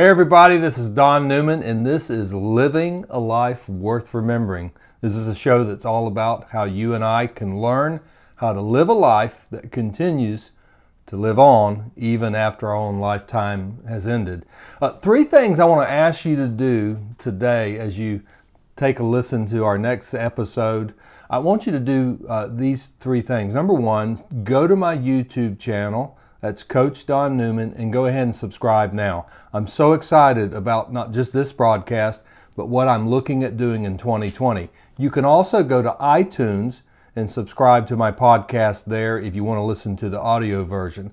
Hey, everybody, this is Don Newman, and this is Living a Life Worth Remembering. This is a show that's all about how you and I can learn how to live a life that continues to live on even after our own lifetime has ended. Uh, three things I want to ask you to do today as you take a listen to our next episode. I want you to do uh, these three things. Number one, go to my YouTube channel that's Coach Don Newman, and go ahead and subscribe now. I'm so excited about not just this broadcast, but what I'm looking at doing in 2020. You can also go to iTunes and subscribe to my podcast there if you want to listen to the audio version.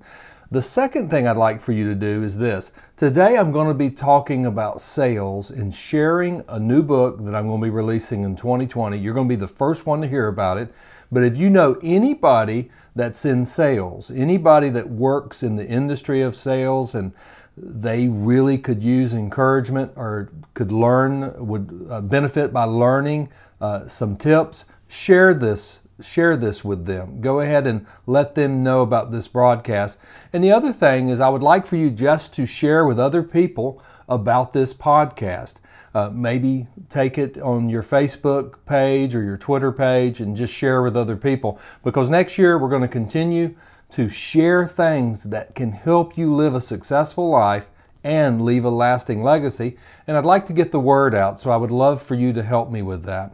The second thing I'd like for you to do is this. Today I'm going to be talking about sales and sharing a new book that I'm going to be releasing in 2020. You're going to be the first one to hear about it. But if you know anybody that's in sales, anybody that works in the industry of sales and they really could use encouragement or could learn, would uh, benefit by learning uh, some tips, share this share this with them. Go ahead and let them know about this broadcast. And the other thing is, I would like for you just to share with other people about this podcast. Uh, maybe take it on your Facebook page or your Twitter page and just share with other people. Because next year we're going to continue to share things that can help you live a successful life and leave a lasting legacy. And I'd like to get the word out, so I would love for you to help me with that.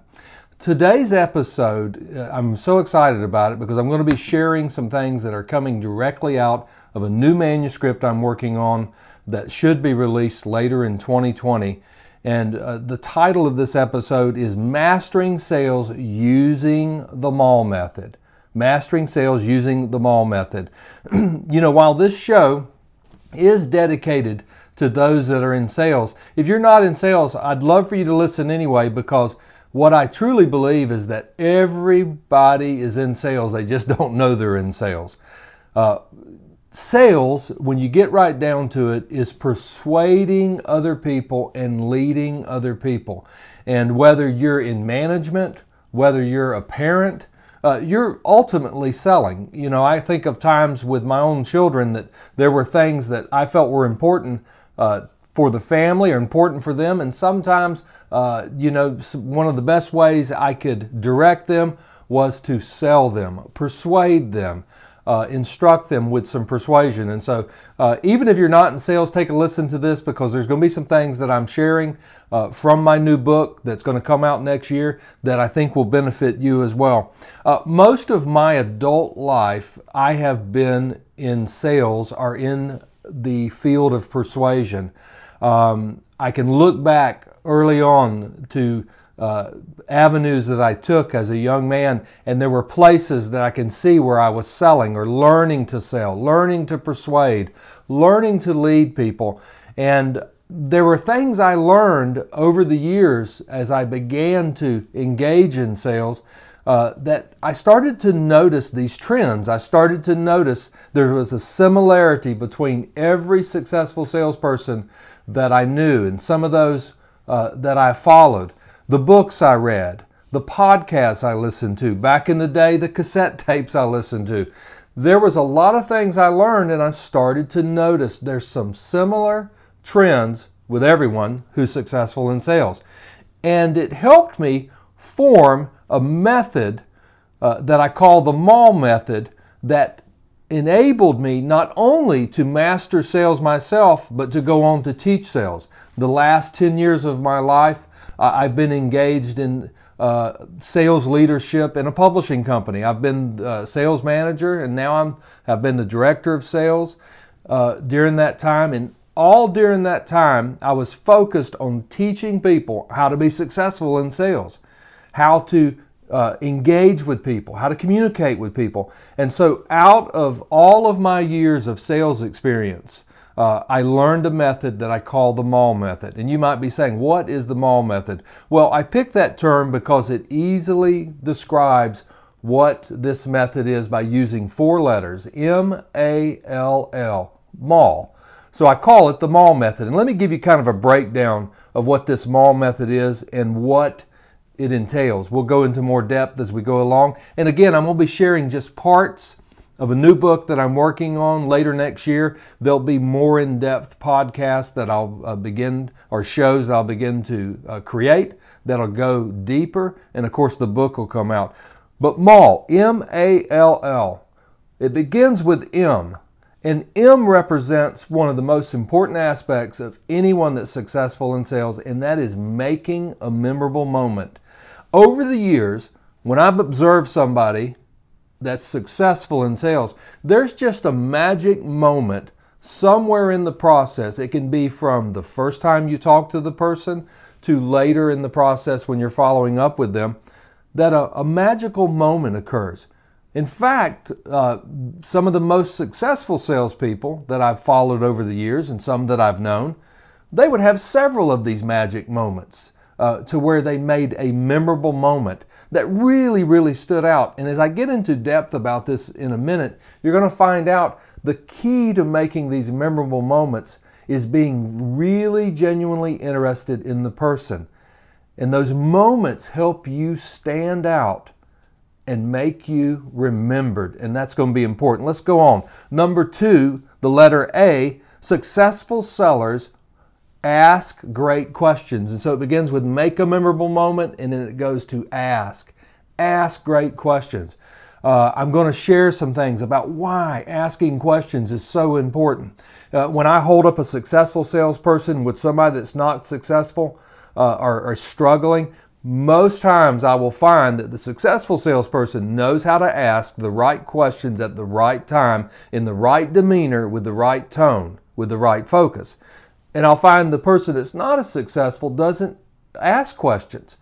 Today's episode, uh, I'm so excited about it because I'm going to be sharing some things that are coming directly out of a new manuscript I'm working on that should be released later in 2020. And uh, the title of this episode is Mastering Sales Using the Mall Method. Mastering Sales Using the Mall Method. you know, while this show is dedicated to those that are in sales, if you're not in sales, I'd love for you to listen anyway because what I truly believe is that everybody is in sales, they just don't know they're in sales. Uh, sales, when you get right down to it, is persuading other people and leading other people. And whether you're in management, whether you're a parent, uh, you're ultimately selling. You know, I think of times with my own children that there were things that I felt were important uh, for the family or important for them, and sometimes, uh, you know, one of the best ways I could direct them was to sell them, persuade them uh, instruct them with some persuasion. And so, uh, even if you're not in sales, take a listen to this because there's going to be some things that I'm sharing uh, from my new book that's going to come out next year that I think will benefit you as well. Uh, most of my adult life, I have been in sales or in the field of persuasion. Um, I can look back early on to uh, avenues that I took as a young man, and there were places that I can see where I was selling or learning to sell, learning to persuade, learning to lead people. And there were things I learned over the years as I began to engage in sales uh, that I started to notice these trends. I started to notice there was a similarity between every successful salesperson that I knew and some of those uh, that I followed the books I read, the podcasts I listened to, back in the day, the cassette tapes I listened to. There was a lot of things I learned, and I started to notice there's some similar trends with everyone who's successful in sales. And it helped me form a method uh, that I call the mall method that enabled me not only to master sales myself, but to go on to teach sales. The last 10 years of my life, I've been engaged in uh, sales leadership in a publishing company. I've been uh, sales manager, and now I'm have been the director of sales uh, during that time. And all during that time, I was focused on teaching people how to be successful in sales, how to uh, engage with people, how to communicate with people. And so, out of all of my years of sales experience, uh, I learned a method that I call the mall method. And you might be saying, what is the mall method? Well, I picked that term because it easily describes what this method is by using four letters M A L L, mall. So I call it the mall method. And let me give you kind of a breakdown of what this mall method is and what it entails. We'll go into more depth as we go along. And again, I'm going to be sharing just parts of a new book that I'm working on later next year. There'll be more in depth podcasts that I'll uh, begin, or shows that I'll begin to uh, create that'll go deeper. And of course, the book will come out. But Mall, M A L L, it begins with M. And M represents one of the most important aspects of anyone that's successful in sales, and that is making a memorable moment. Over the years, when I've observed somebody that's successful in sales, there's just a magic moment somewhere in the process. It can be from the first time you talk to the person to later in the process when you're following up with them, that a, a magical moment occurs. In fact, uh, some of the most successful salespeople that I've followed over the years and some that I've known, they would have several of these magic moments uh, to where they made a memorable moment that really, really stood out. And as I get into depth about this in a minute, you're going to find out the key to making these memorable moments is being really genuinely interested in the person. And those moments help you stand out and make you remembered. And that's going to be important. Let's go on. Number two, the letter A successful sellers ask great questions. And so it begins with make a memorable moment and then it goes to ask. Ask great questions. Uh, I'm going to share some things about why asking questions is so important. Uh, when I hold up a successful salesperson with somebody that's not successful uh, or, or struggling, most times I will find that the successful salesperson knows how to ask the right questions at the right time, in the right demeanor, with the right tone, with the right focus. And I'll find the person that's not as successful doesn't ask questions.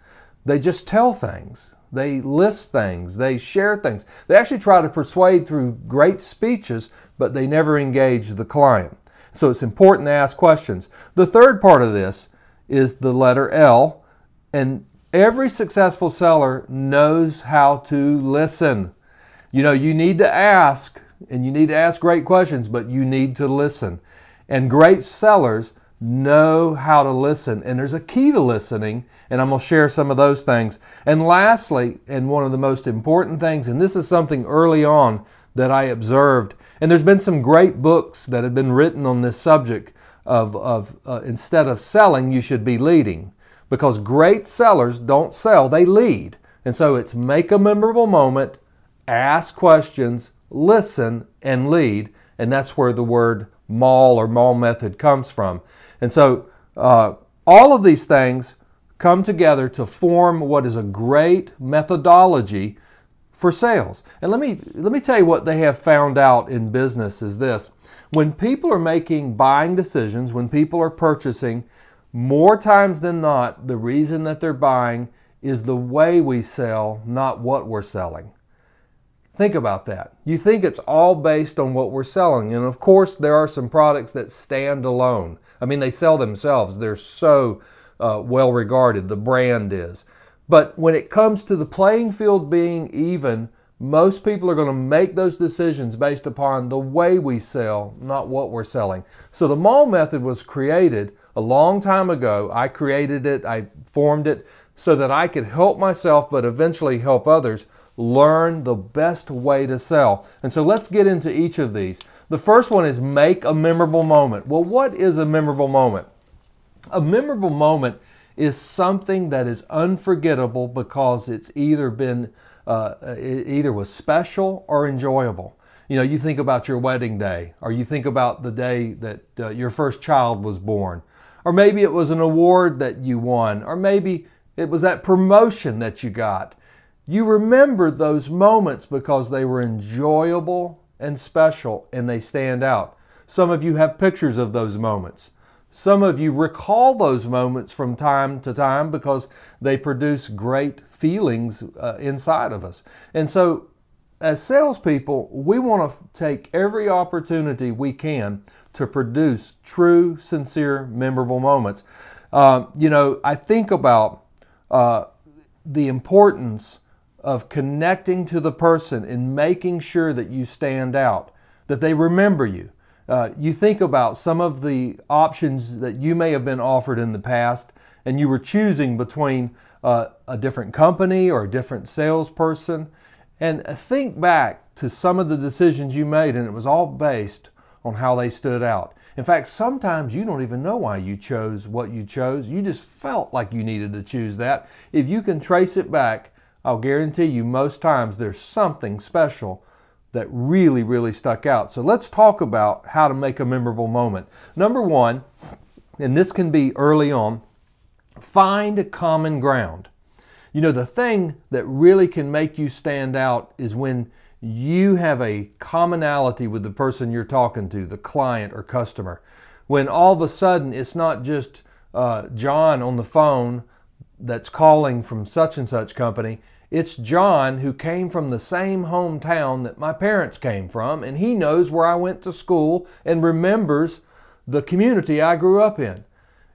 They just tell things. They list things. They share things. They actually try to persuade through great speeches, but they never engage the client. So it's important to ask questions. The third part of this is the letter L, and Every successful seller knows how to listen. You know, you need to ask and you need to ask great questions, but you need to listen. And great sellers know how to listen. And there's a key to listening, and I'm going to share some of those things. And lastly, and one of the most important things, and this is something early on that I observed, and there's been some great books that have been written on this subject of, of uh, instead of selling, you should be leading because great sellers don't sell, they lead. And so it's make a memorable moment, ask questions, listen, and lead. And that's where the word mall or mall method comes from. And so uh, all of these things come together to form what is a great methodology for sales. And let me let me tell you what they have found out in business is this. When people are making buying decisions, when people are purchasing, more times than not, the reason that they're buying is the way we sell, not what we're selling. Think about that. You think it's all based on what we're selling. And of course, there are some products that stand alone. I mean, they sell themselves, they're so uh, well regarded, the brand is. But when it comes to the playing field being even, most people are going to make those decisions based upon the way we sell, not what we're selling. So the mall method was created a long time ago. I created it, I formed it so that I could help myself, but eventually help others learn the best way to sell. And so let's get into each of these. The first one is make a memorable moment. Well, what is a memorable moment? A memorable moment is something that is unforgettable because it's either been uh, it either was special or enjoyable. You know, you think about your wedding day, or you think about the day that uh, your first child was born, or maybe it was an award that you won, or maybe it was that promotion that you got. You remember those moments because they were enjoyable and special and they stand out. Some of you have pictures of those moments. Some of you recall those moments from time to time because they produce great feelings uh, inside of us. And so, as salespeople, we want to take every opportunity we can to produce true, sincere, memorable moments. Uh, you know, I think about uh, the importance of connecting to the person and making sure that you stand out, that they remember you. Uh, you think about some of the options that you may have been offered in the past, and you were choosing between uh, a different company or a different salesperson. And think back to some of the decisions you made, and it was all based on how they stood out. In fact, sometimes you don't even know why you chose what you chose. You just felt like you needed to choose that. If you can trace it back, I'll guarantee you most times there's something special that really, really stuck out. So let's talk about how to make a memorable moment. Number one, and this can be early on, find a common ground. You know, the thing that really can make you stand out is when you have a commonality with the person you're talking to, the client or customer. When all of a sudden it's not just uh, John on the phone that's calling from such and such company, it's John who came from the same hometown that my parents came from, and he knows where I went to school and remembers the community I grew up in.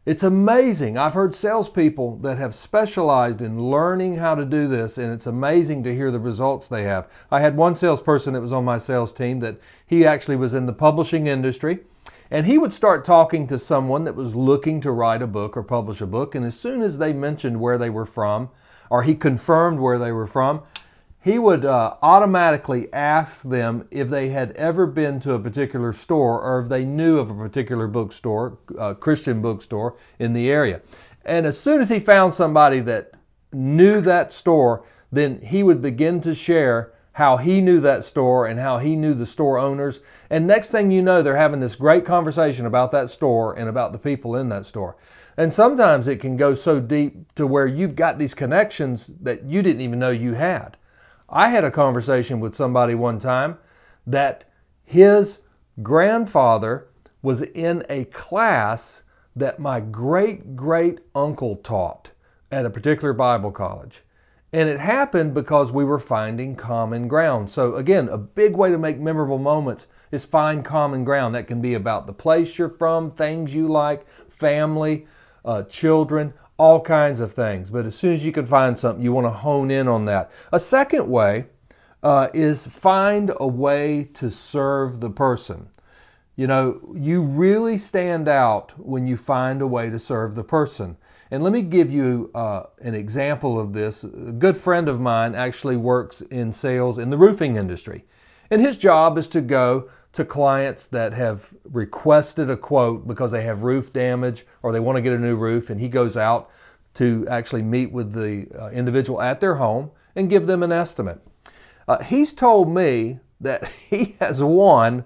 It's amazing. I've heard salespeople that have specialized in learning how to do this, and it's amazing to hear the results they have. I had one salesperson that was on my sales team that he actually was in the publishing industry, and he would start talking to someone that was looking to write a book or publish a book, and as soon as they mentioned where they were from, or he confirmed where they were from, he would uh, automatically ask them if they had ever been to a particular store or if they knew of a particular bookstore, uh, Christian bookstore in the area. And as soon as he found somebody that knew that store, then he would begin to share how he knew that store and how he knew the store owners. And next thing you know, they're having this great conversation about that store and about the people in that store. And sometimes it can go so deep to where you've got these connections that you didn't even know you had. I had a conversation with somebody one time that his grandfather was in a class that my great great uncle taught at a particular Bible college. And it happened because we were finding common ground. So, again, a big way to make memorable moments is find common ground. That can be about the place you're from, things you like, family, uh, children, all kinds of things. But as soon as you can find something, you want to hone in on that. A second way uh, is find a way to serve the person. You know, you really stand out when you find a way to serve the person. And let me give you uh, an example of this. A good friend of mine actually works in sales in the roofing industry. And his job is to go to clients that have requested a quote because they have roof damage or they want to get a new roof, and he goes out to actually meet with the uh, individual at their home and give them an estimate. Uh, he's told me that he has won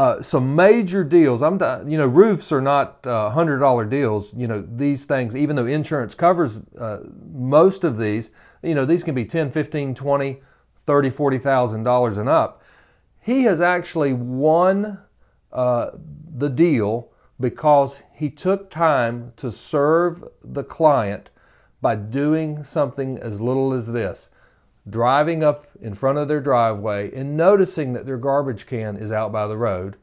uh, some major deals. I'm, you know, roofs are not uh, hundred dollar deals. You know, these things, even though insurance covers uh, most of these, you know, these can be 10, 15, 20, 30, 40,000 dollars and up he has actually won uh, the deal because he took time to serve the client by doing something as little as this driving up in front of their driveway and noticing that their garbage can is out by the road,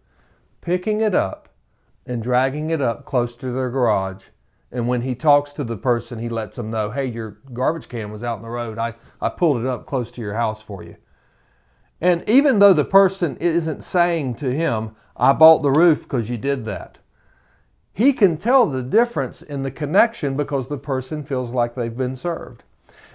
picking it up and dragging it up close to their garage. And when he talks to the person, he lets them know, hey, your garbage can was out in the road. I, I pulled it up close to your house for you. And even though the person isn't saying to him, I bought the roof because you did that, he can tell the difference in the connection because the person feels like they've been served.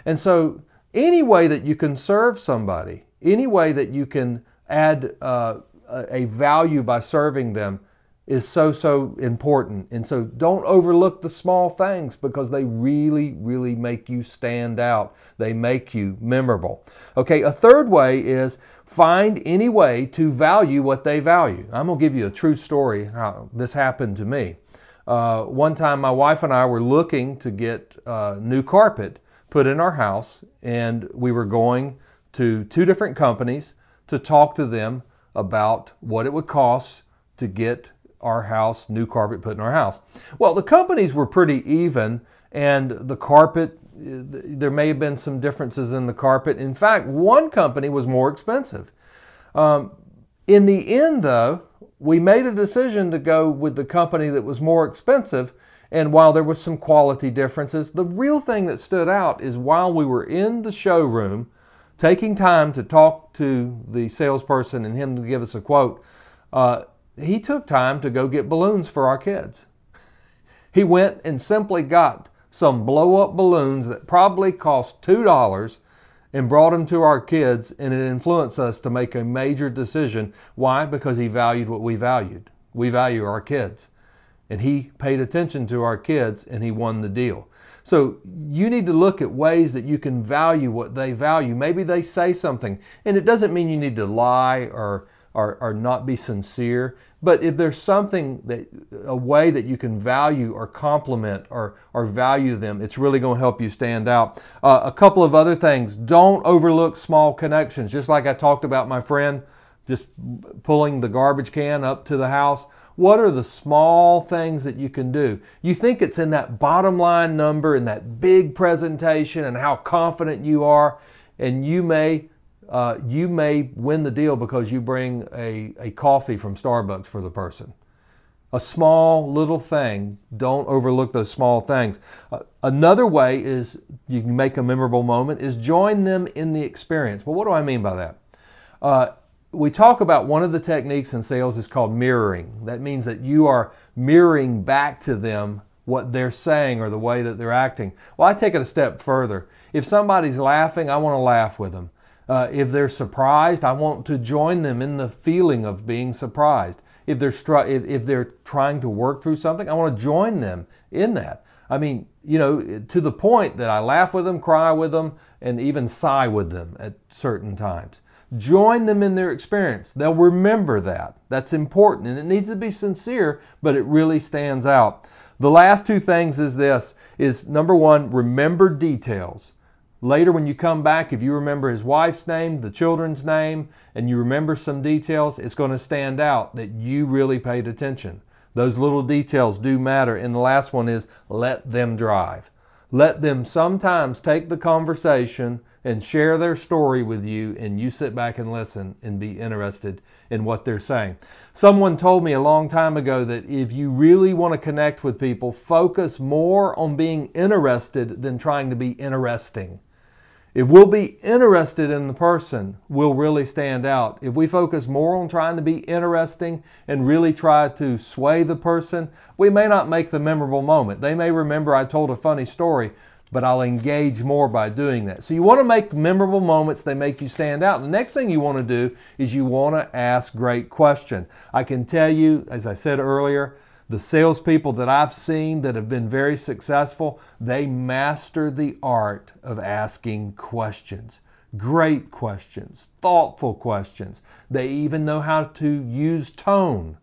And so, any way that you can serve somebody, any way that you can add uh, a value by serving them, is so, so important. And so don't overlook the small things because they really, really make you stand out. They make you memorable. Okay, a third way is find any way to value what they value. I'm going to give you a true story how this happened to me. Uh, one time, my wife and I were looking to get uh, new carpet put in our house, and we were going to two different companies to talk to them about what it would cost to get our house, new carpet put in our house. Well, the companies were pretty even, and the carpet, there may have been some differences in the carpet. In fact, one company was more expensive. Um, in the end, though, we made a decision to go with the company that was more expensive. And while there was some quality differences, the real thing that stood out is while we were in the showroom, taking time to talk to the salesperson and him to give us a quote, uh, he took time to go get balloons for our kids. He went and simply got some blow up balloons that probably cost $2 and brought them to our kids, and it influenced us to make a major decision. Why? Because he valued what we valued. We value our kids. And he paid attention to our kids and he won the deal. So you need to look at ways that you can value what they value. Maybe they say something, and it doesn't mean you need to lie or, or, or not be sincere. But if there's something that a way that you can value or compliment or, or value them, it's really going to help you stand out. Uh, a couple of other things don't overlook small connections. Just like I talked about my friend just pulling the garbage can up to the house. What are the small things that you can do? You think it's in that bottom line number and that big presentation and how confident you are, and you may uh, you may win the deal because you bring a, a coffee from Starbucks for the person. A small little thing, don't overlook those small things. Uh, another way is you can make a memorable moment is join them in the experience. Well, what do I mean by that? Uh, we talk about one of the techniques in sales is called mirroring. That means that you are mirroring back to them what they're saying or the way that they're acting. Well, I take it a step further. If somebody's laughing, I want to laugh with them. Uh, if they're surprised, I want to join them in the feeling of being surprised. If they're str- if, if they're trying to work through something, I want to join them in that. I mean, you know, to the point that I laugh with them, cry with them, and even sigh with them at certain times. Join them in their experience. They'll remember that. That's important and it needs to be sincere, but it really stands out. The last two things is this is number 1, remember details. Later when you come back, if you remember his wife's name, the children's name, and you remember some details, it's going to stand out that you really paid attention. Those little details do matter. And the last one is let them drive. Let them sometimes take the conversation and share their story with you, and you sit back and listen and be interested in what they're saying. Someone told me a long time ago that if you really want to connect with people, focus more on being interested than trying to be interesting. If we'll be interested in the person, we'll really stand out. If we focus more on trying to be interesting and really try to sway the person, we may not make the memorable moment. They may remember I told a funny story, but I'll engage more by doing that. So you want to make memorable moments that make you stand out. The next thing you want to do is you want to ask great questions. I can tell you, as I said earlier, the salespeople that I've seen that have been very successful, they master the art of asking questions. Great questions, thoughtful questions. They even know how to use tone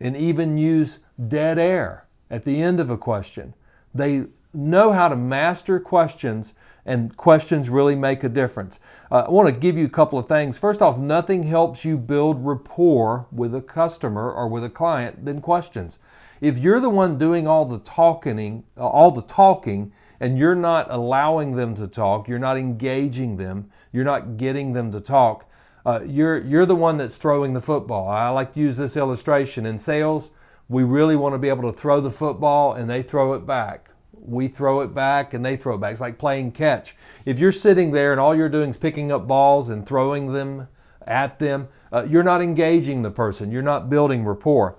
and even use dead air at the end of a question. They know how to master questions, and questions really make a difference. Uh, I want to give you a couple of things. First off, nothing helps you build rapport with a customer or with a client than questions. If you're the one doing all the talking, uh, all the talking, and you're not allowing them to talk, you're not engaging them, you're not getting them to talk, uh, you're you're the one that's throwing the football. I like to use this illustration in sales. We really want to be able to throw the football, and they throw it back we throw it back and they throw it back. It's like playing catch. If you're sitting there and all you're doing is picking up balls and throwing them at them, uh, you're not engaging the person. You're not building rapport.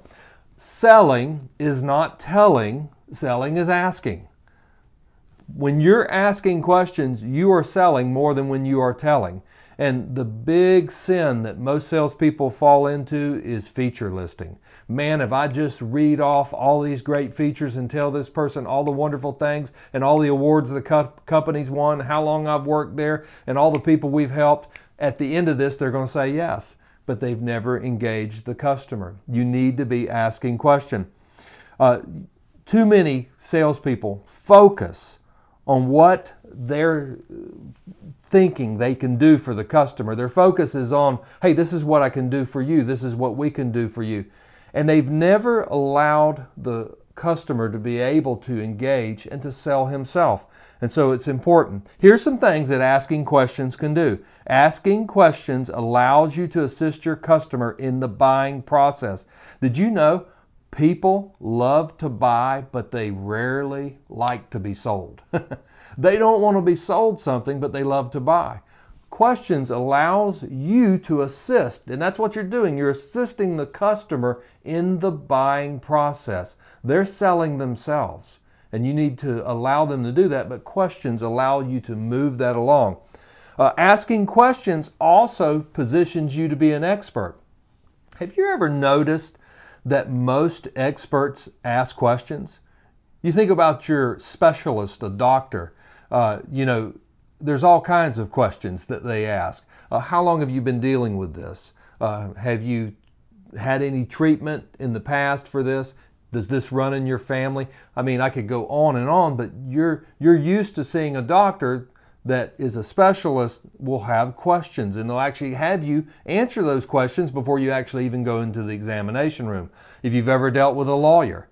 Selling is not telling, selling is asking. When you're asking questions, you are selling more than when you are telling. And the big sin that most salespeople fall into is feature listing. Man, if I just read off all these great features and tell this person all the wonderful things and all the awards the co- company's won, how long I've worked there, and all the people we've helped, at the end of this, they're going to say yes, but they've never engaged the customer. You need to be asking questions. Uh, too many salespeople focus on what they're thinking they can do for the customer. Their focus is on, hey, this is what I can do for you, this is what we can do for you. And they've never allowed the customer to be able to engage and to sell himself. And so it's important. Here's some things that asking questions can do. Asking questions allows you to assist your customer in the buying process. Did you know people love to buy, but they rarely like to be sold? They don't want to be sold something, but they love to buy. Questions allows you to assist, and that's what you're doing. You're assisting the customer in the buying process. They're selling themselves, and you need to allow them to do that, but questions allow you to move that along. Uh, asking questions also positions you to be an expert. Have you ever noticed that most experts ask questions? You think about your specialist, a doctor, uh, you know, there's all kinds of questions that they ask. Uh, how long have you been dealing with this? Uh, have you had any treatment in the past for this? Does this run in your family? I mean, I could go on and on, but you're you're used to seeing a doctor that is a specialist will have questions and they'll actually have you answer those questions before you actually even go into the examination room. If you've ever dealt with a lawyer,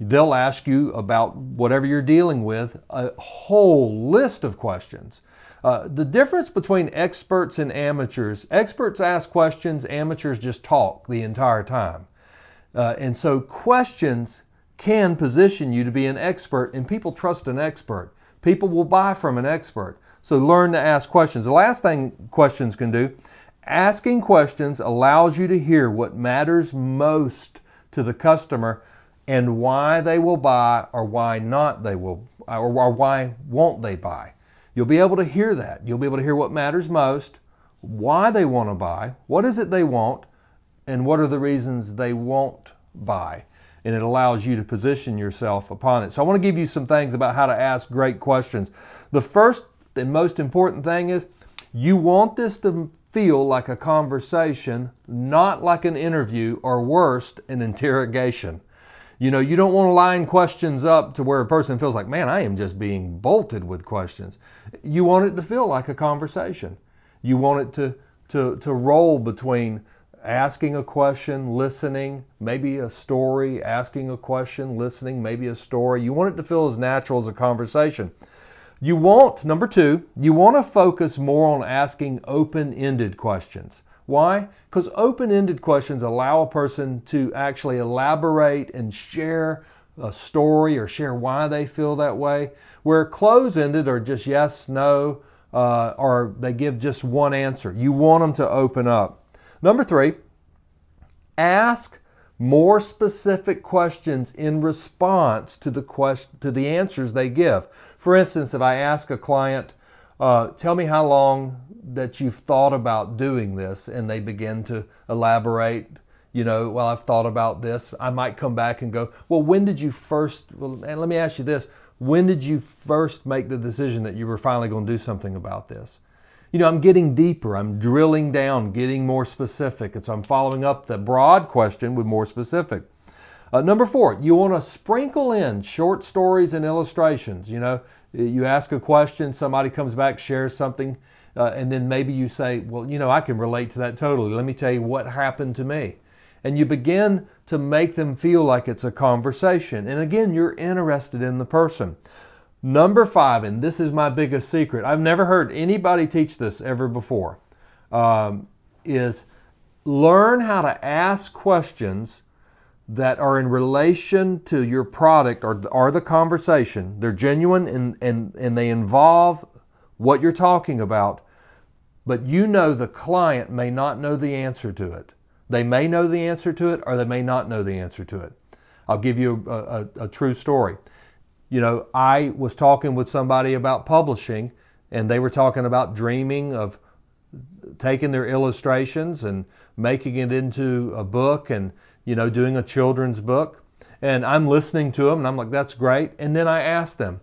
they'll ask you about whatever you're dealing with, a whole list of questions. Uh, the difference between experts and amateurs experts ask questions, amateurs just talk the entire time. Uh, and so, questions can position you to be an expert, and people trust an expert. People will buy from an expert. So, learn to ask questions. The last thing questions can do asking questions allows you to hear what matters most to the customer and why they will buy or why not they will or why won't they buy. You'll be able to hear that. You'll be able to hear what matters most, why they want to buy, what is it they want, and what are the reasons they won't buy. And it allows you to position yourself upon it. So I want to give you some things about how to ask great questions. The first and most important thing is you want this to feel like a conversation, not like an interview or worst, an interrogation. You know, you don't want to line questions up to where a person feels like, man, I am just being bolted with questions. You want it to feel like a conversation. You want it to, to, to roll between asking a question, listening, maybe a story, asking a question, listening, maybe a story. You want it to feel as natural as a conversation. You want, number two, you want to focus more on asking open ended questions. Why? Because open ended questions allow a person to actually elaborate and share a story or share why they feel that way, where close ended are just yes, no, uh, or they give just one answer. You want them to open up. Number three, ask more specific questions in response to the question to the answers they give. For instance, if I ask a client, uh, tell me how long that you've thought about doing this, and they begin to elaborate. You know, well, I've thought about this. I might come back and go, well, when did you first? Well, and let me ask you this: When did you first make the decision that you were finally going to do something about this? You know, I'm getting deeper. I'm drilling down, getting more specific. And so I'm following up the broad question with more specific. Uh, number four, you want to sprinkle in short stories and illustrations. You know, you ask a question, somebody comes back, shares something, uh, and then maybe you say, Well, you know, I can relate to that totally. Let me tell you what happened to me. And you begin to make them feel like it's a conversation. And again, you're interested in the person. Number five, and this is my biggest secret, I've never heard anybody teach this ever before, um, is learn how to ask questions that are in relation to your product or, or the conversation. They're genuine and, and, and they involve what you're talking about, but you know the client may not know the answer to it. They may know the answer to it or they may not know the answer to it. I'll give you a, a, a true story. You know, I was talking with somebody about publishing, and they were talking about dreaming of taking their illustrations and making it into a book and you know, doing a children's book. And I'm listening to them and I'm like, that's great. And then I asked them,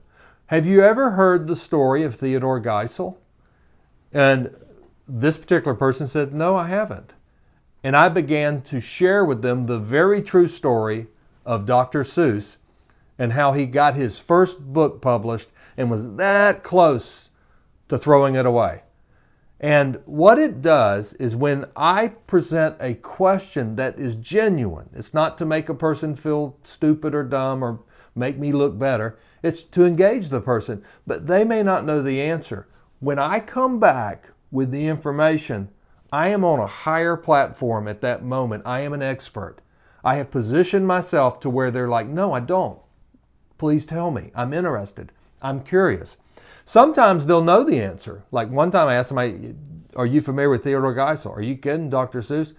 have you ever heard the story of Theodore Geisel? And this particular person said, no, I haven't. And I began to share with them the very true story of Dr. Seuss and how he got his first book published and was that close to throwing it away. And what it does is when I present a question that is genuine, it's not to make a person feel stupid or dumb or make me look better, it's to engage the person, but they may not know the answer. When I come back with the information, I am on a higher platform at that moment. I am an expert. I have positioned myself to where they're like, no, I don't. Please tell me. I'm interested. I'm curious. Sometimes they'll know the answer. Like one time I asked somebody, Are you familiar with Theodore Geisel? Are you kidding, Dr. Seuss?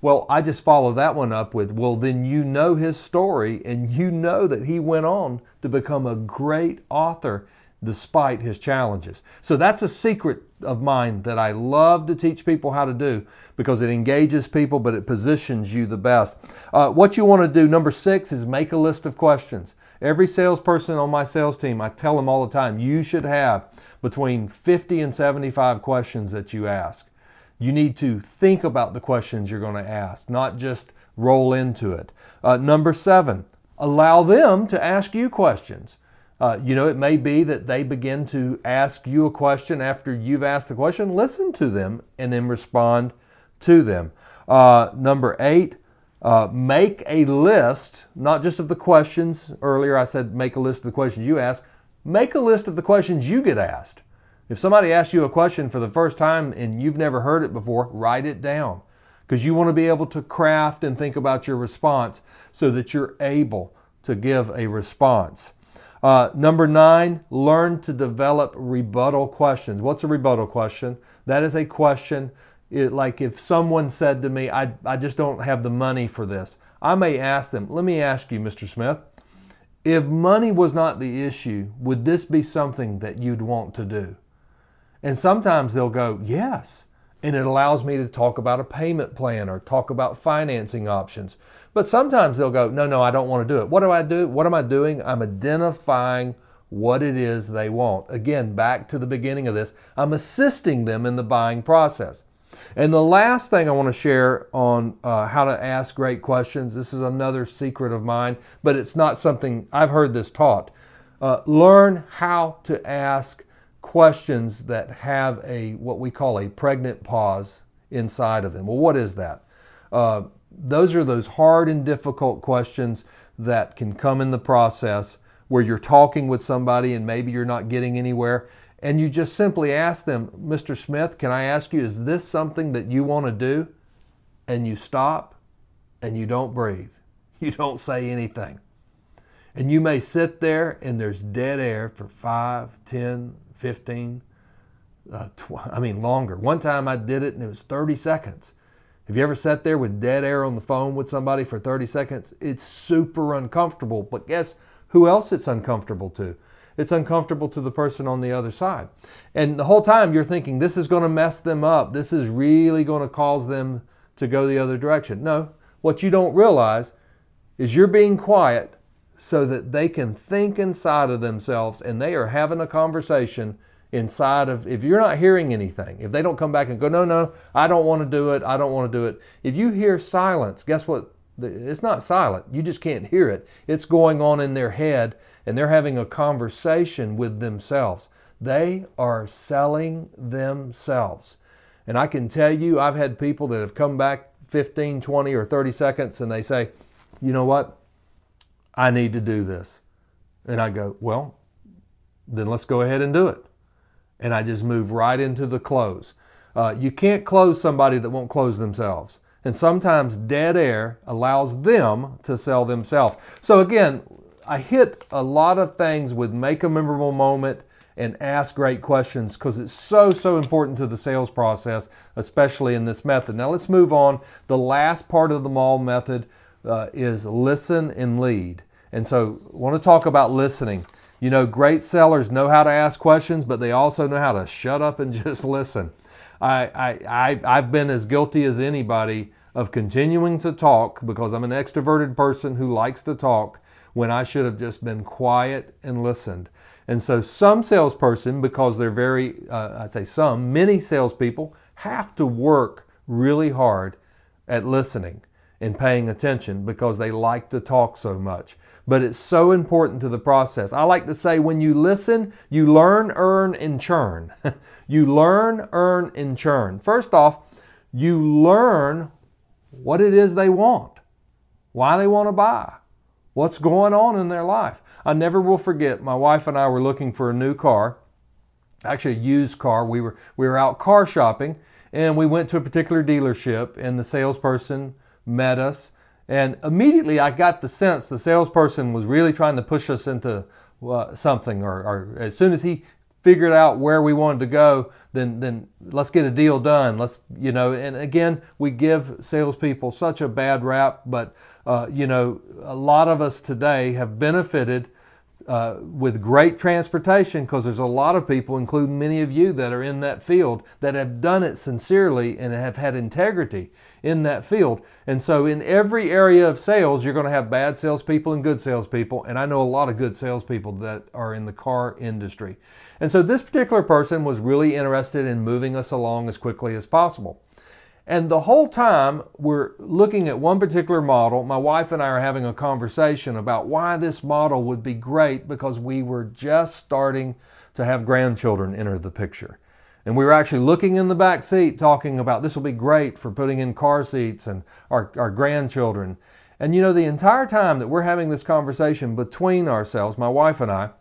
Well, I just follow that one up with, Well, then you know his story and you know that he went on to become a great author. despite his challenges. So that's a secret of mine that I love to teach people how to do because it engages people, but it positions you the best. Uh, what you want to do, number six, is make a list of questions. Every salesperson on my sales team, I tell them all the time, you should have between 50 and 75 questions that you ask. You need to think about the questions you're going to ask, not just roll into it. Uh, number seven, allow them to ask you questions. Uh, you know, it may be that they begin to ask you a question after you've asked the question. Listen to them and then respond to them. Uh, number eight, uh, make a list, not just of the questions. Earlier I said make a list of the questions you ask. Make a list of the questions you get asked. If somebody asks you a question for the first time and you've never heard it before, write it down because you want to be able to craft and think about your response so that you're able to give a response. Uh, number nine, learn to develop rebuttal questions. What's a rebuttal question? That is a question it, like if someone said to me, I, I just don't have the money for this, I may ask them, let me ask you, Mr. Smith, if money was not the issue, would this be something that you'd want to do? And sometimes they'll go, yes. And it allows me to talk about a payment plan or talk about financing options. But sometimes they'll go, no, no, I don't want to do it. What do I do? What am I doing? I'm identifying what it is they want. Again, back to the beginning of this, I'm assisting them in the buying process. And the last thing I want to share on uh, how to ask great questions this is another secret of mine, but it's not something I've heard this taught. Uh, learn how to ask questions that have a what we call a pregnant pause inside of them. Well, what is that? Uh, those are those hard and difficult questions that can come in the process where you're talking with somebody and maybe you're not getting anywhere and you just simply ask them, Mr. Smith, can I ask you, is this something that you want to do? And you stop and you don't breathe. You don't say anything. And you may sit there and there's dead air for 5, 10, 15, uh, I mean, longer. One time I did it and it was 30 seconds. Have you ever sat there with dead air on the phone with somebody for 30 seconds? It's super uncomfortable, but guess who else it's uncomfortable to? It's uncomfortable to the person on the other side. And the whole time you're thinking, this is going to mess them up. This is really going to cause them to go the other direction. No, what you don't realize is you're being quiet so that they can think inside of themselves and they are having a conversation inside of if you're not hearing anything if they don't come back and go no no i don't want to do it i don't want to do it if you hear silence guess what it's not silent you just can't hear it it's going on in their head and they're having a conversation with themselves. They are selling themselves. And I can tell you, I've had people that have come back 15, 20, or 30 seconds and they say, you know what? I need to do this. And I go, well, then let's go ahead and do it. And I just move right into the close. Uh, you can't close somebody that won't close themselves. And sometimes dead air allows them to sell themselves. So, again, I hit a lot of things with make a memorable moment and ask great questions because it's so, so important to the sales process, especially in this method. Now let's move on. The last part of the mall method uh, is listen and lead. And so I want to talk about listening. You know, great sellers know how to ask questions, but they also know how to shut up and just listen. I, I, I, I've been as guilty as anybody of continuing to talk because I'm an extroverted person who likes to talk when I should have just been quiet and listened. And so, some salesperson, because they're very, uh, I'd say some, many salespeople have to work really hard at listening and paying attention because they like to talk so much. But it's so important to the process. I like to say when you listen, you learn, earn, and churn. you learn, earn, and churn. First off, you learn what it is they want, why they want to buy what's going on in their life. I never will forget, my wife and I were looking for a new car, actually a used car. We were, we were out car shopping and we went to a particular dealership and the salesperson met us. And immediately I got the sense the salesperson was really trying to push us into uh, something, or, or as soon as he figured out where we wanted to go, then then let's get a deal done. Let's you know. And again, we give salespeople such a bad rap, but uh, you know, a lot of us today have benefited uh, with great transportation because there's a lot of people, including many of you, that are in that field that have done it sincerely and have had integrity in that field. And so, in every area of sales, you're going to have bad salespeople and good salespeople. And I know a lot of good salespeople that are in the car industry. And so, this particular person was really interested in moving us along as quickly as possible. And the whole time we're looking at one particular model, my wife and I are having a conversation about why this model would be great because we were just starting to have grandchildren enter the picture. And we were actually looking in the back seat talking about this will be great for putting in car seats and our, our grandchildren. And you know, the entire time that we're having this conversation between ourselves, my wife and I,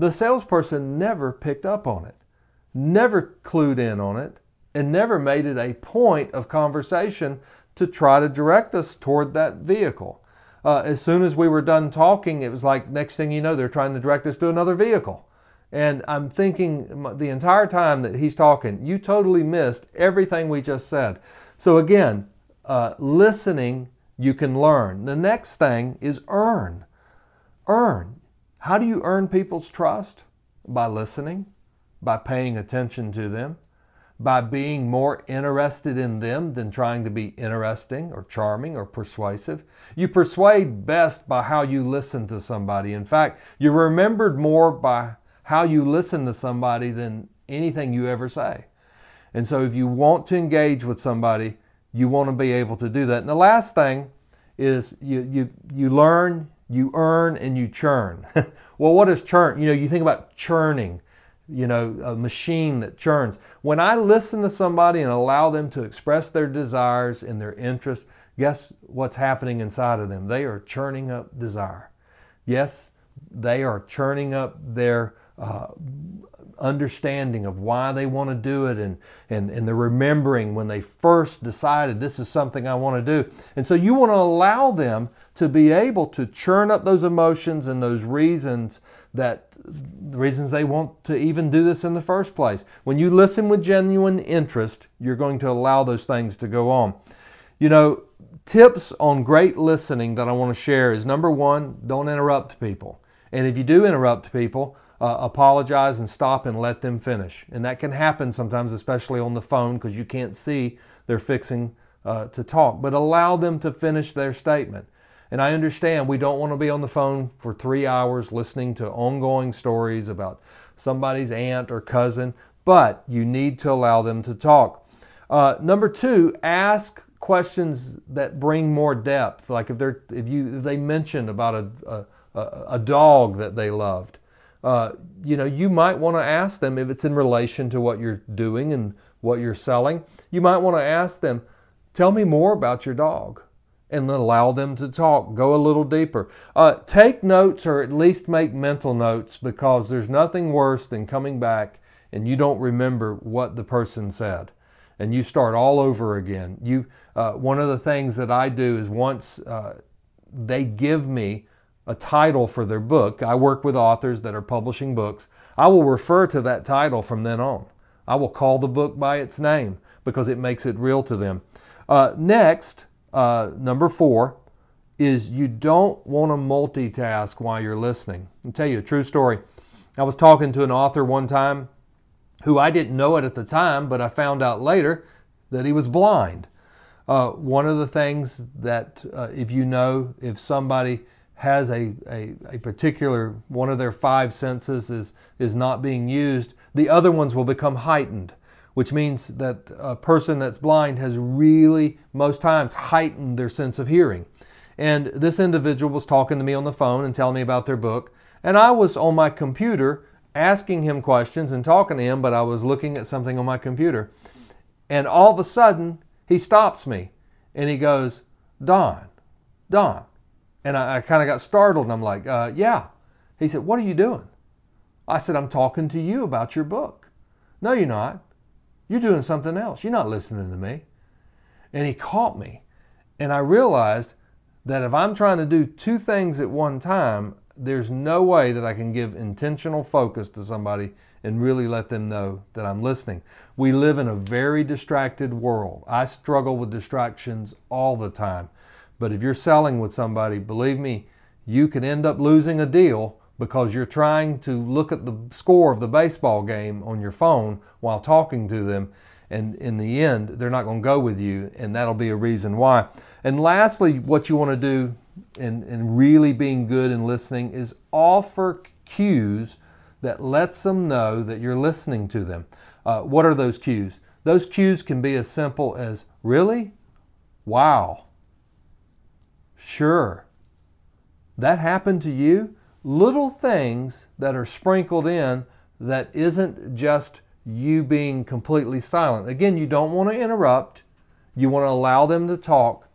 the salesperson never picked up on it, never clued in on it, and never made it a point of conversation to try to direct us toward that vehicle. Uh, as soon as we were done talking, it was like next thing you know, they're trying to direct us to another vehicle. And I'm thinking the entire time that he's talking, you totally missed everything we just said. So, again, uh, listening, you can learn. The next thing is earn. Earn. How do you earn people's trust? By listening, by paying attention to them, by being more interested in them than trying to be interesting or charming or persuasive. You persuade best by how you listen to somebody. In fact, you're remembered more by how you listen to somebody than anything you ever say. And so, if you want to engage with somebody, you want to be able to do that. And the last thing is you, you, you learn, you earn, and you churn. well, what is churn? You know, you think about churning you know, a machine that churns. When I listen to somebody and allow them to express their desires and their interests, guess what's happening inside of them? They are churning up desire. Yes, they are churning up their uh, understanding of why they want to do it and, and, and the remembering when they first decided this is something I want to do. And so you want to allow them to be able to churn up those emotions and those reasons that the reasons they want to even do this in the first place. When you listen with genuine interest, you're going to allow those things to go on. You know, tips on great listening that I want to share is number one, don't interrupt people. And if you do interrupt people, uh, apologize and stop and let them finish. And that can happen sometimes, especially on the phone, because you can't see they're fixing uh, to talk. But allow them to finish their statement. And I understand we don't want to be on the phone for three hours listening to ongoing stories about somebody's aunt or cousin, but you need to allow them to talk. Uh, number two, ask questions that bring more depth. Like if they're if you if they mentioned about a a, a dog that they loved, uh, you know, you might want to ask them if it's in relation to what you're doing and what you're selling. You might want to ask them, "Tell me more about your dog." And allow them to talk. Go a little deeper. Uh, take notes or at least make mental notes because there's nothing worse than coming back and you don't remember what the person said and you start all over again. You, uh, one of the things that I do is once uh, they give me a title for their book, I work with authors that are publishing books. I will refer to that title from then on. I will call the book by its name because it makes it real to them. Uh, next, uh, number four is you don't want to multitask while you're listening. I'll tell you a true story. I was talking to an author one time who I didn't know it at the time, but I found out later that he was blind. Uh, one of the things that, uh, if you know, if somebody has a, a, a, particular one of their five senses is, is not being used, the other ones will become heightened which means that a person that's blind has really, most times, heightened their sense of hearing. And this individual was talking to me on the phone and telling me about their book. And I was on my computer asking him questions and talking to him, but I was looking at something on my computer. And all of a sudden, he stops me and he goes, Don, Don. And I, I kind of got startled and I'm like, uh, Yeah. He said, What are you doing? I said, I'm talking to you about your book. No, you're not. You're doing something else. You're not listening to me. And he caught me. And I realized that if I'm trying to do two things at one time, there's no way that I can give intentional focus to somebody and really let them know that I'm listening. We live in a very distracted world. I struggle with distractions all the time. But if you're selling with somebody, believe me, you can end up losing a deal because you're trying to look at the score of the baseball game on your phone while talking to them. And in the end, they're not going to go with you, and that'll be a reason why. And lastly, what you want to do in, in really being good and listening is offer cues that lets them know that you're listening to them. Uh, what are those cues? Those cues can be as simple as, really? Wow. Sure. That happened to you? Little things that are sprinkled in that isn't just you being completely silent. Again, you don't want to interrupt. You want to allow them to talk.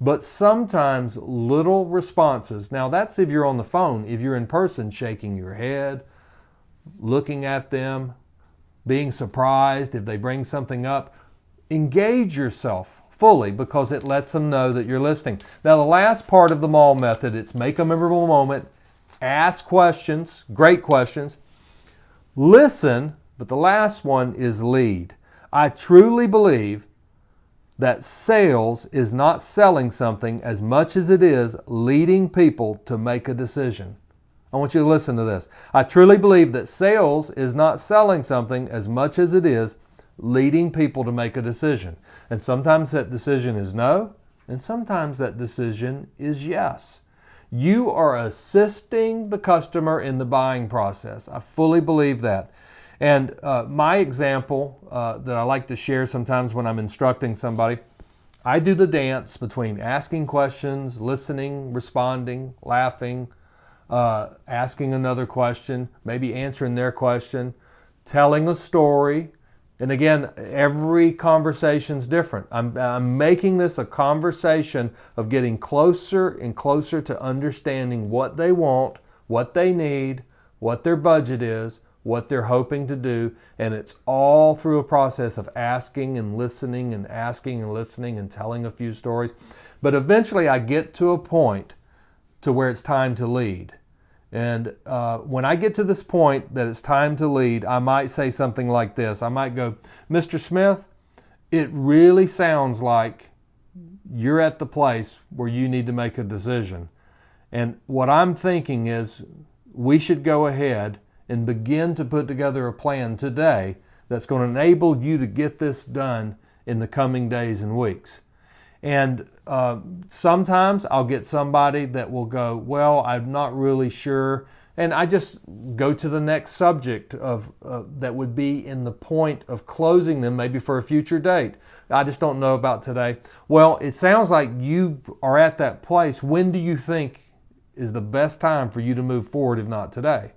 But sometimes little responses. Now, that's if you're on the phone. If you're in person, shaking your head, looking at them, being surprised if they bring something up. Engage yourself fully because it lets them know that you're listening. Now, the last part of the mall method, it's make a memorable moment, ask questions, great questions, listen, but the last one is lead. I truly believe that sales is not selling something as much as it is leading people to make a decision. I want you to listen to this. I truly believe that sales is not selling something as much as it is leading people to make a decision. And sometimes that decision is no, and sometimes that decision is yes. You are assisting the customer in the buying process. I fully believe that. And uh, my example uh, that I like to share sometimes when I'm instructing somebody, I do the dance between asking questions, listening, responding, laughing, uh, asking another question, maybe answering their question, telling a story. And again, every conversation's different. I'm, I'm making this a conversation of getting closer and closer to understanding what they want, what they need, what their budget is, what they're hoping to do. And it's all through a process of asking and listening and asking and listening and telling a few stories. But eventually I get to a point to where it's time to lead. And uh, when I get to this point that it's time to lead, I might say something like this. I might go, Mr. Smith, it really sounds like you're at the place where you need to make a decision. And what I'm thinking is we should go ahead and begin to put together a plan today that's going to enable you to get this done in the coming days and weeks. And uh, sometimes I'll get somebody that will go, Well, I'm not really sure. And I just go to the next subject of uh, that would be in the point of closing them, maybe for a future date. I just don't know about today. Well, it sounds like you are at that place. When do you think is the best time for you to move forward, if not today?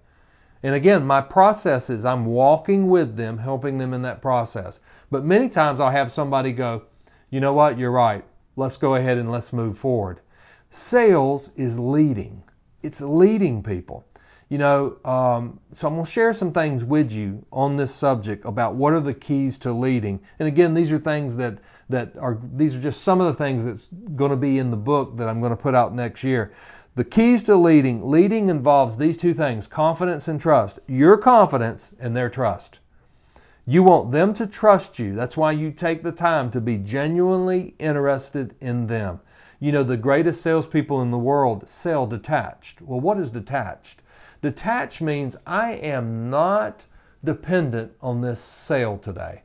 And again, my process is I'm walking with them, helping them in that process. But many times I'll have somebody go, you know what, you're right let's go ahead and let's move forward. Sales is leading, it's leading people. You know, um, so I'm going to share some things with you on this subject about what are the keys to leading. And again, these are things that that are these are just some of the things that's going to be in the book that I'm going to put out next year. The keys to leading. Leading involves these two things confidence and trust. Your confidence and their trust. You want them to trust you. That's why you take the time to be genuinely interested in them. You know, the greatest salespeople in the world sell detached. Well, what is detached? Detached means I am not dependent on this sale today.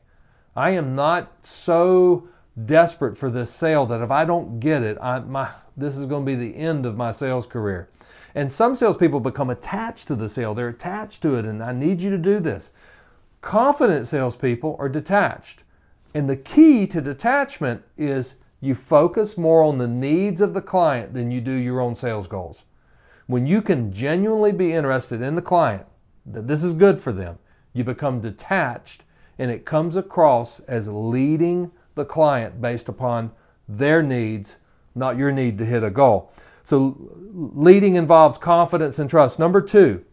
I am not so desperate for this sale that if I don't get it, I, my, this is going to be the end of my sales career. And some salespeople become attached to the sale. They're attached to it, and I need you to do this. Confident salespeople are detached. And the key to detachment is you focus more on the needs of the client than you do your own sales goals. When you can genuinely be interested in the client, that this is good for them, you become detached and it comes across as leading the client based upon their needs, not your need to hit a goal. So, leading involves confidence and trust. Number two,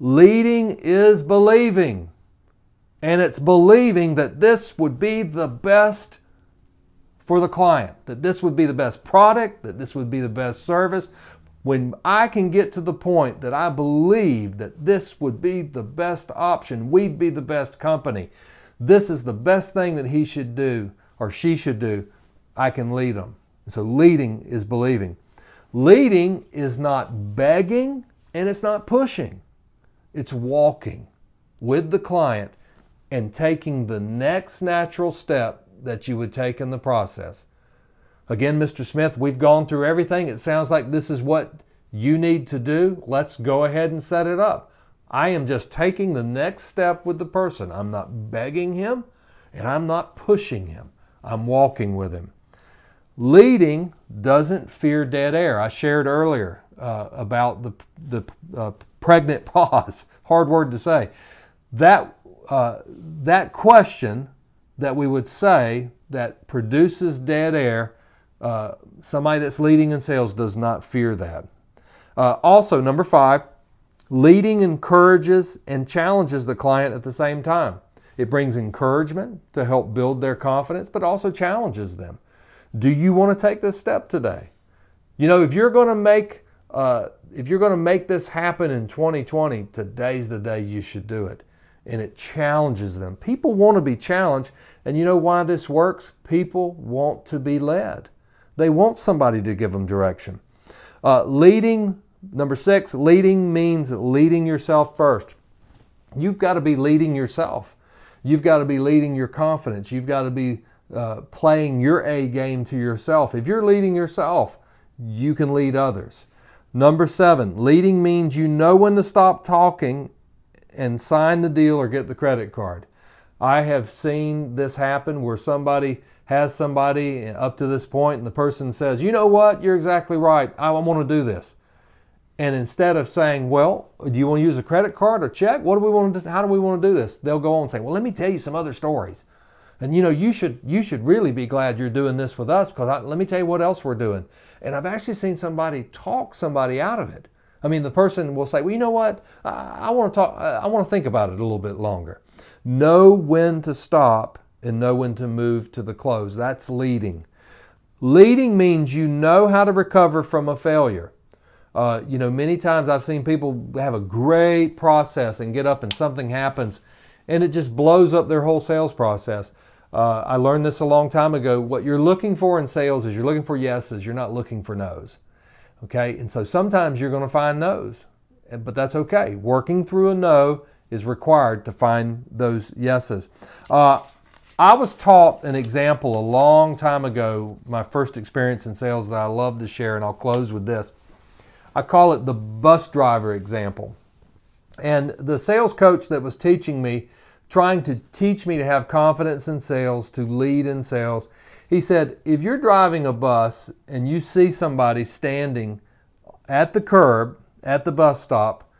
leading is believing and it's believing that this would be the best for the client, that this would be the best product, that this would be the best service. When I can get to the point that I believe that this would be the best option, we'd be the best company, this is the best thing that he should do or she should do, I can lead them. So leading is believing. Leading is not begging And it's not pushing, it's walking with the client and taking the next natural step that you would take in the process. Again, Mr. Smith, we've gone through everything. It sounds like this is what you need to do. Let's go ahead and set it up. I am just taking the next step with the person. I'm not begging him and I'm not pushing him. I'm walking with him. Leading doesn't fear dead air. I shared earlier uh, about the, the uh, pregnant pause, hard word to say. That, uh, that question that we would say that produces dead air, uh, somebody that's leading in sales does not fear that. Uh, also, number five, leading encourages and challenges the client at the same time. It brings encouragement to help build their confidence, but also challenges them. Do you want to take this step today? You know, if you're going to make uh, if you're going to make this happen in 2020, today's the day you should do it. And it challenges them. People want to be challenged. And you know why this works? People want to be led. They want somebody to give them direction. Uh, leading, number six, leading means leading yourself first. You've got to be leading yourself. You've got to be leading your confidence. You've got to be uh, playing your A game to yourself. If you're leading yourself, you can lead others. Number seven, leading means you know when to stop talking and sign the deal or get the credit card. I have seen this happen where somebody has somebody up to this point and the person says, You know what? You're exactly right. I want to do this. And instead of saying, Well, do you want to use a credit card or check? What do we want to do? How do we want to do this? They'll go on and say, Well, let me tell you some other stories. And you know, you should you should really be glad you're doing this with us because I, let me tell you what else we're doing. And I've actually seen somebody talk somebody out of it. I mean, the person will say, "Well, you know what? I, I want to talk. I want to think about it a little bit longer." Know when to stop and know when to move to the close. That's leading. Leading means you know how to recover from a failure. Uh, you know, many times I've seen people have a great process and get up and something happens and it just blows up their whole sales process. Uh, I learned this a long time ago. What you're looking for in sales is you're looking for yeses, you're not looking for no's. Okay, and so sometimes you're going to find no's, but that's okay. Working through a no is required to find those yeses. Uh, I was taught an example a long time ago, my first experience in sales that I love to share, and I'll close with this. I call it the bus driver example. And the sales coach that was teaching me trying to teach me to have confidence in sales, to lead in sales. He said, if you're driving a bus and you see somebody standing at the curb at the bus stop,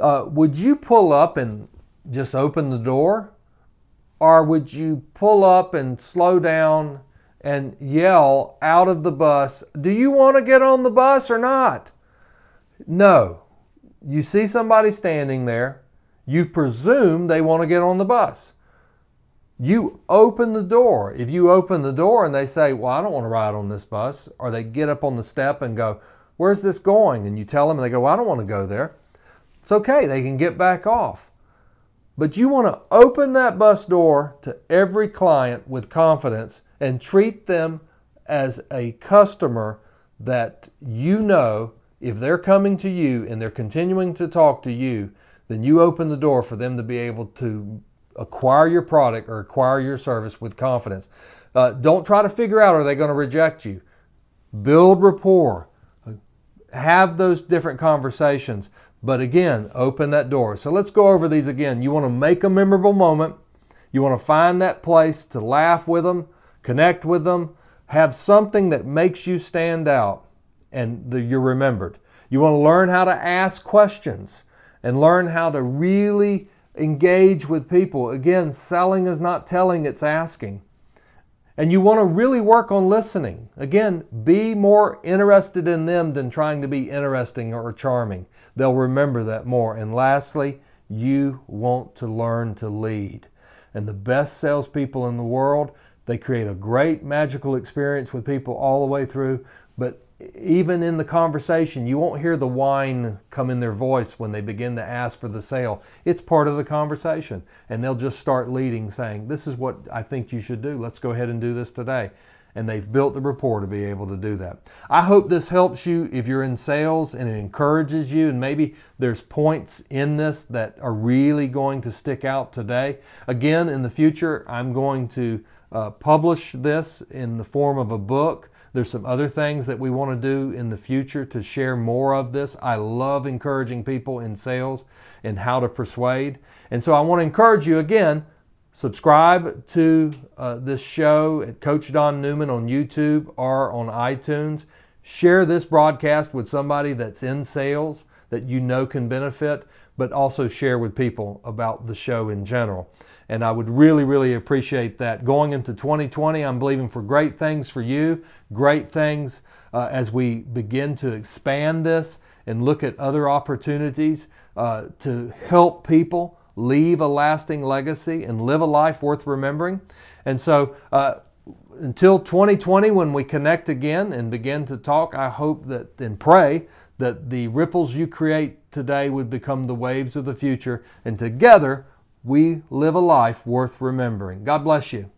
uh, would you pull up and just open the door? Or would you pull up and slow down and yell out of the bus, Do you want to get on the bus or not? No. You see somebody standing there, you presume they want to get on the bus. You open the door. If you open the door and they say, Well, I don't want to ride on this bus, or they get up on the step and go, Where's this going? And you tell them, and they go, well, I don't want to go there. It's okay, they can get back off. But you want to open that bus door to every client with confidence and treat them as a customer that you know if they're coming to you and they're continuing to talk to you, then you open the door for them to be able to acquire your product or acquire your service with confidence. Uh, don't try to figure out are they going to reject you. Build rapport. Have those different conversations. But again, open that door. So let's go over these again. You want to make a memorable moment. You want to find that place to laugh with them, connect with them, have something that makes you stand out and the, you're remembered. You want to learn how to ask questions and learn how to really engage with people. Again, selling is not telling, it's asking. And you want to really work on listening. Again, be more interested in them than trying to be interesting or charming. They'll remember that more. And lastly, you want to learn to lead. And the best salespeople in the world, they create a great magical experience with people all the way through, but even in the conversation, you won't hear the whine come in their voice when they begin to ask for the sale. It's part of the conversation. And they'll just start leading, saying, This is what I think you should do. Let's go ahead and do this today. and they've built the rapport to be able to do that. I hope this helps you if you're in sales and it encourages you, and maybe there's points in this that are really going to stick out today. Again, in the future, I'm going to uh, publish this in the form of a book. There's some other things that we want to do in the future to share more of this. I love encouraging people in sales and how to persuade. And so I want to encourage you again subscribe to uh, this show at Coach Don Newman on YouTube or on iTunes. Share this broadcast with somebody that's in sales that you know can benefit, but also share with people about the show in general. And I would really, really appreciate that. Going into 2020, I'm believing for great things for you, great things uh, as we begin to expand this and look at other opportunities uh, to help people leave a lasting legacy and live a life worth remembering. And so, uh, until 2020, when we connect again and begin to talk, I hope that and pray that the ripples you create today would become the waves of the future, and together we live a life worth remembering. God bless you.